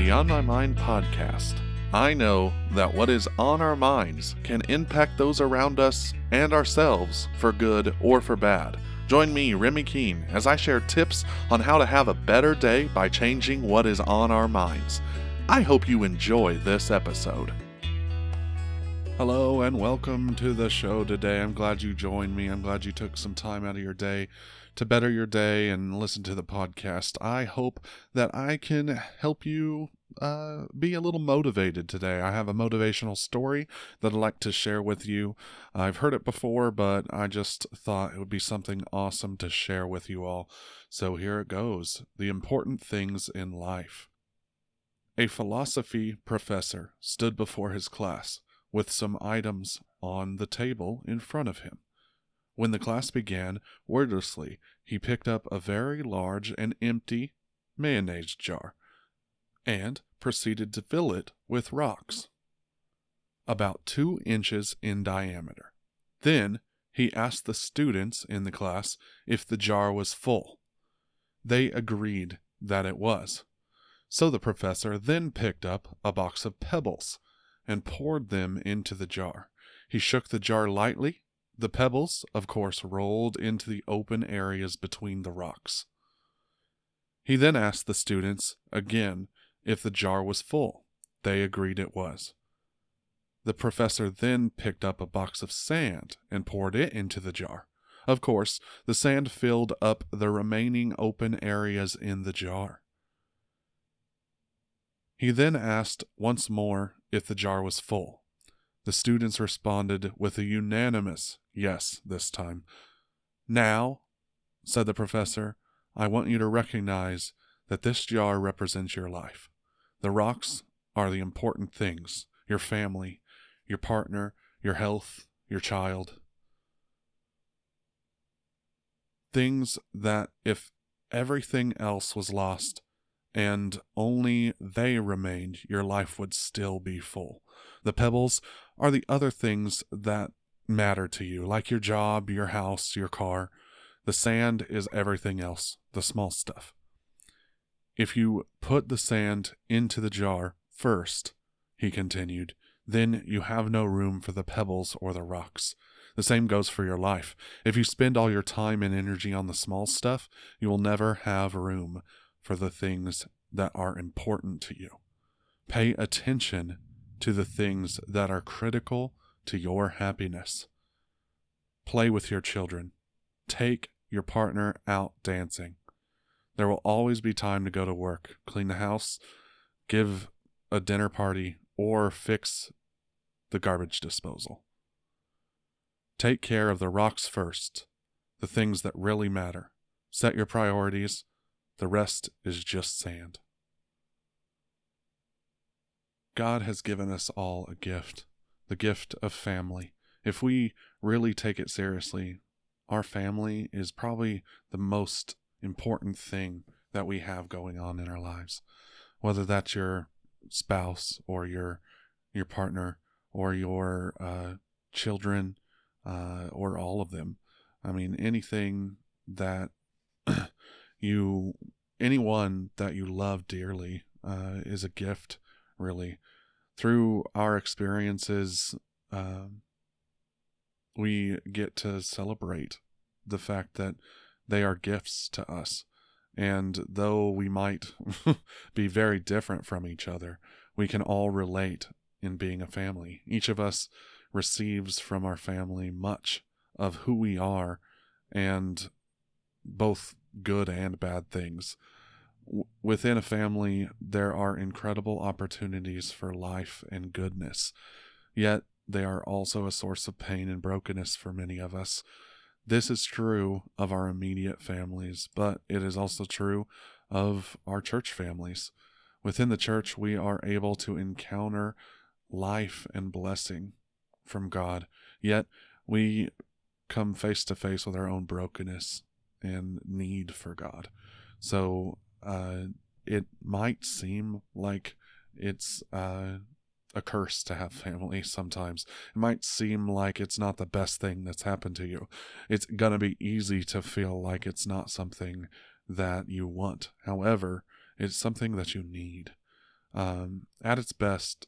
the On My Mind podcast. I know that what is on our minds can impact those around us and ourselves for good or for bad. Join me, Remy Keene, as I share tips on how to have a better day by changing what is on our minds. I hope you enjoy this episode. Hello and welcome to the show today. I'm glad you joined me. I'm glad you took some time out of your day to better your day and listen to the podcast. I hope that I can help you uh, be a little motivated today. I have a motivational story that I'd like to share with you. I've heard it before, but I just thought it would be something awesome to share with you all. So here it goes The Important Things in Life. A philosophy professor stood before his class with some items on the table in front of him. When the class began, wordlessly, he picked up a very large and empty mayonnaise jar and proceeded to fill it with rocks, about two inches in diameter. Then he asked the students in the class if the jar was full. They agreed that it was. So the professor then picked up a box of pebbles and poured them into the jar. He shook the jar lightly. The pebbles, of course, rolled into the open areas between the rocks. He then asked the students again if the jar was full. They agreed it was. The professor then picked up a box of sand and poured it into the jar. Of course, the sand filled up the remaining open areas in the jar. He then asked once more if the jar was full. The students responded with a unanimous yes this time. Now, said the professor, I want you to recognize that this jar represents your life. The rocks are the important things your family, your partner, your health, your child. Things that, if everything else was lost, and only they remained, your life would still be full. The pebbles are the other things that matter to you, like your job, your house, your car. The sand is everything else, the small stuff. If you put the sand into the jar first, he continued, then you have no room for the pebbles or the rocks. The same goes for your life. If you spend all your time and energy on the small stuff, you will never have room for the things that are important to you. Pay attention to the things that are critical to your happiness. Play with your children. Take your partner out dancing. There will always be time to go to work, clean the house, give a dinner party, or fix the garbage disposal. Take care of the rocks first, the things that really matter. Set your priorities the rest is just sand. God has given us all a gift, the gift of family. If we really take it seriously, our family is probably the most important thing that we have going on in our lives. Whether that's your spouse or your your partner or your uh, children uh, or all of them. I mean, anything that you anyone that you love dearly uh, is a gift really. Through our experiences um, we get to celebrate the fact that they are gifts to us. And though we might be very different from each other we can all relate in being a family. Each of us receives from our family much of who we are and both good and bad things. W- within a family, there are incredible opportunities for life and goodness, yet they are also a source of pain and brokenness for many of us. This is true of our immediate families, but it is also true of our church families. Within the church, we are able to encounter life and blessing from God, yet we come face to face with our own brokenness and need for God. So uh, it might seem like it's uh, a curse to have family sometimes. It might seem like it's not the best thing that's happened to you. It's going to be easy to feel like it's not something that you want. However, it's something that you need. um, at its best,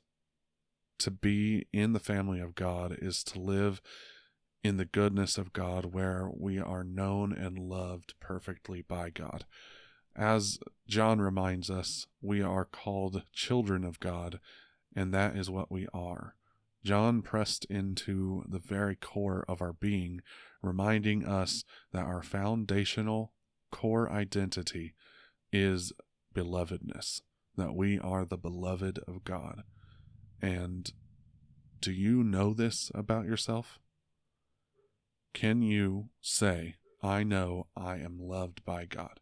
to be in the family of God is to live in the goodness of God where we are known and loved perfectly by God. As John reminds us, we are called children of God, and that is what we are. John pressed into the very core of our being, reminding us that our foundational core identity is belovedness, that we are the beloved of God. And do you know this about yourself? Can you say, I know I am loved by God?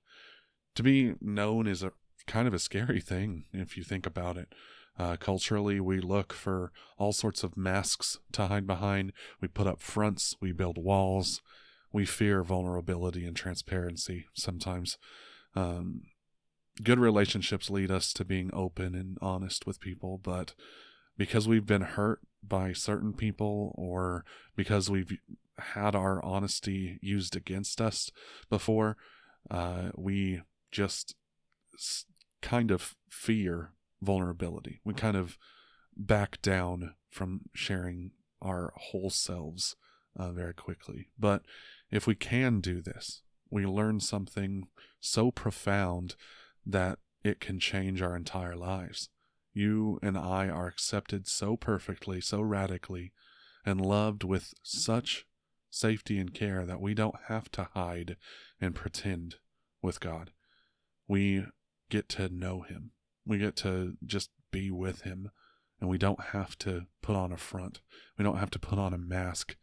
To be known is a kind of a scary thing if you think about it. Uh, culturally, we look for all sorts of masks to hide behind. We put up fronts, we build walls, we fear vulnerability and transparency sometimes. Um, good relationships lead us to being open and honest with people, but because we've been hurt by certain people or because we've had our honesty used against us before, uh, we just kind of fear vulnerability. We kind of back down from sharing our whole selves uh, very quickly. But if we can do this, we learn something so profound that it can change our entire lives. You and I are accepted so perfectly, so radically, and loved with such safety and care that we don't have to hide and pretend with God. We get to know Him. We get to just be with Him, and we don't have to put on a front. We don't have to put on a mask.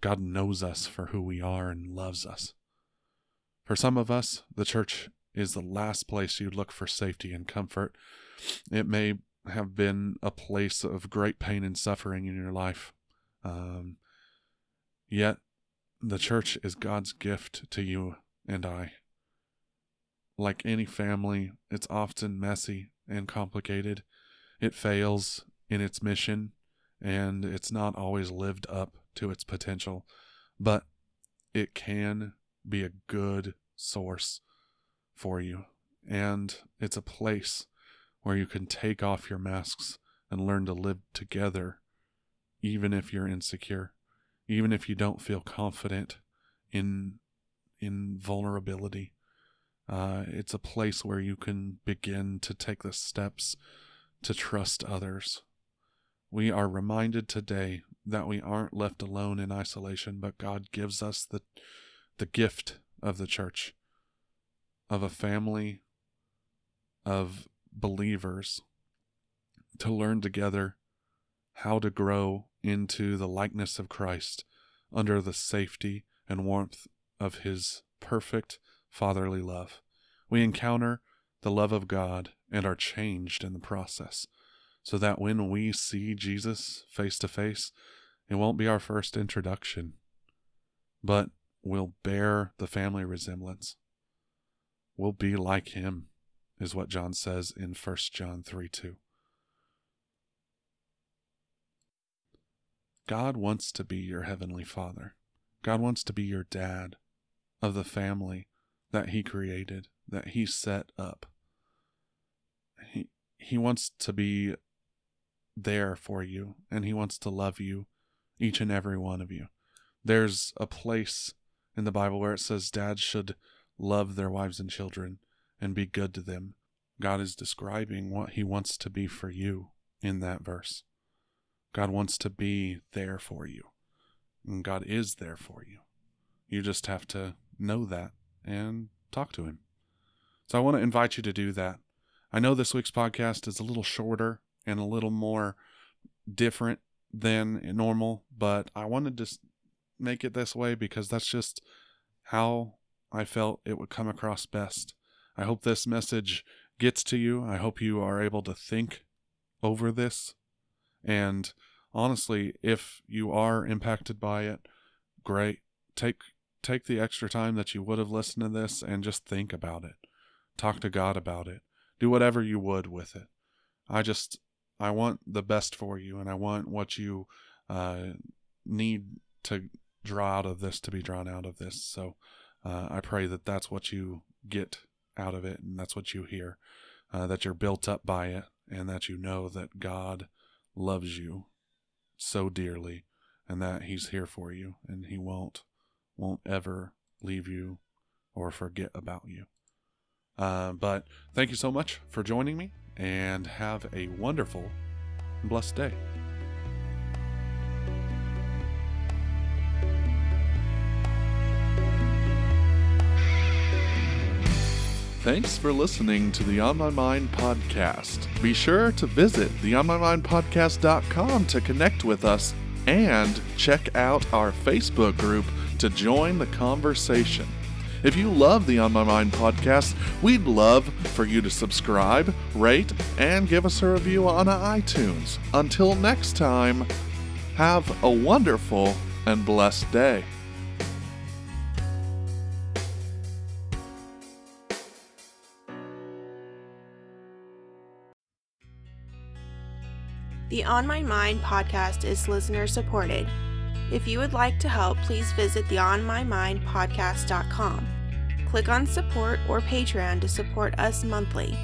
God knows us for who we are and loves us. For some of us, the church is the last place you'd look for safety and comfort. It may have been a place of great pain and suffering in your life. Um, Yet, the church is God's gift to you and I. Like any family, it's often messy and complicated. It fails in its mission, and it's not always lived up to its potential, but it can be a good source for you. And it's a place where you can take off your masks and learn to live together, even if you're insecure even if you don't feel confident in in vulnerability. Uh, it's a place where you can begin to take the steps to trust others. We are reminded today that we aren't left alone in isolation, but God gives us the the gift of the church, of a family of believers to learn together how to grow into the likeness of Christ under the safety and warmth of his perfect fatherly love. We encounter the love of God and are changed in the process, so that when we see Jesus face to face, it won't be our first introduction, but we'll bear the family resemblance. We'll be like him, is what John says in 1 John 3 2. God wants to be your heavenly father. God wants to be your dad of the family that he created, that he set up. He he wants to be there for you and he wants to love you each and every one of you. There's a place in the Bible where it says dads should love their wives and children and be good to them. God is describing what he wants to be for you in that verse. God wants to be there for you. And God is there for you. You just have to know that and talk to Him. So I want to invite you to do that. I know this week's podcast is a little shorter and a little more different than normal, but I wanted to make it this way because that's just how I felt it would come across best. I hope this message gets to you. I hope you are able to think over this and honestly, if you are impacted by it, great. Take take the extra time that you would have listened to this and just think about it. Talk to God about it. Do whatever you would with it. I just I want the best for you and I want what you uh, need to draw out of this to be drawn out of this. So uh, I pray that that's what you get out of it and that's what you hear, uh, that you're built up by it and that you know that God loves you so dearly and that he's here for you and he won't won't ever leave you or forget about you. Uh, but thank you so much for joining me and have a wonderful blessed day. Thanks for listening to the On My Mind podcast. Be sure to visit the onmymindpodcast.com to connect with us and check out our Facebook group to join the conversation. If you love the On My Mind podcast, we'd love for you to subscribe, rate, and give us a review on iTunes. Until next time, have a wonderful and blessed day. The On My Mind podcast is listener supported. If you would like to help, please visit the onmymindpodcast.com. Click on support or Patreon to support us monthly.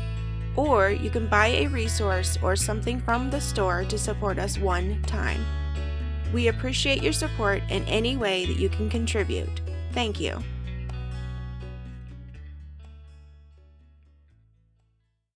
Or you can buy a resource or something from the store to support us one time. We appreciate your support in any way that you can contribute. Thank you.